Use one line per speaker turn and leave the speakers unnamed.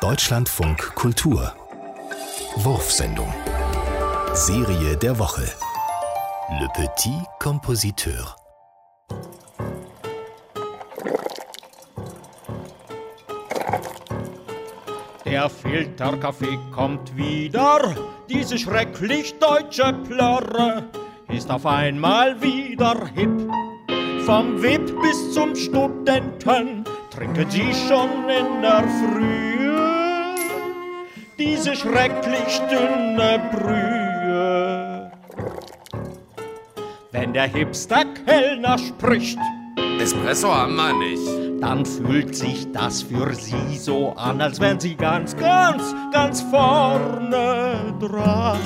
Deutschlandfunk Kultur. Wurfsendung. Serie der Woche. Le Petit Compositeur.
Der Filterkaffee kommt wieder, diese schrecklich deutsche Plörre ist auf einmal wieder hip. Vom WIP bis zum Studenten trinken sie schon in der Frühe diese schrecklich dünne Brühe. Wenn der Hipster-Kellner spricht,
Espresso haben wir nicht.
dann fühlt sich das für sie so an, als wären sie ganz, ganz, ganz vorne dran.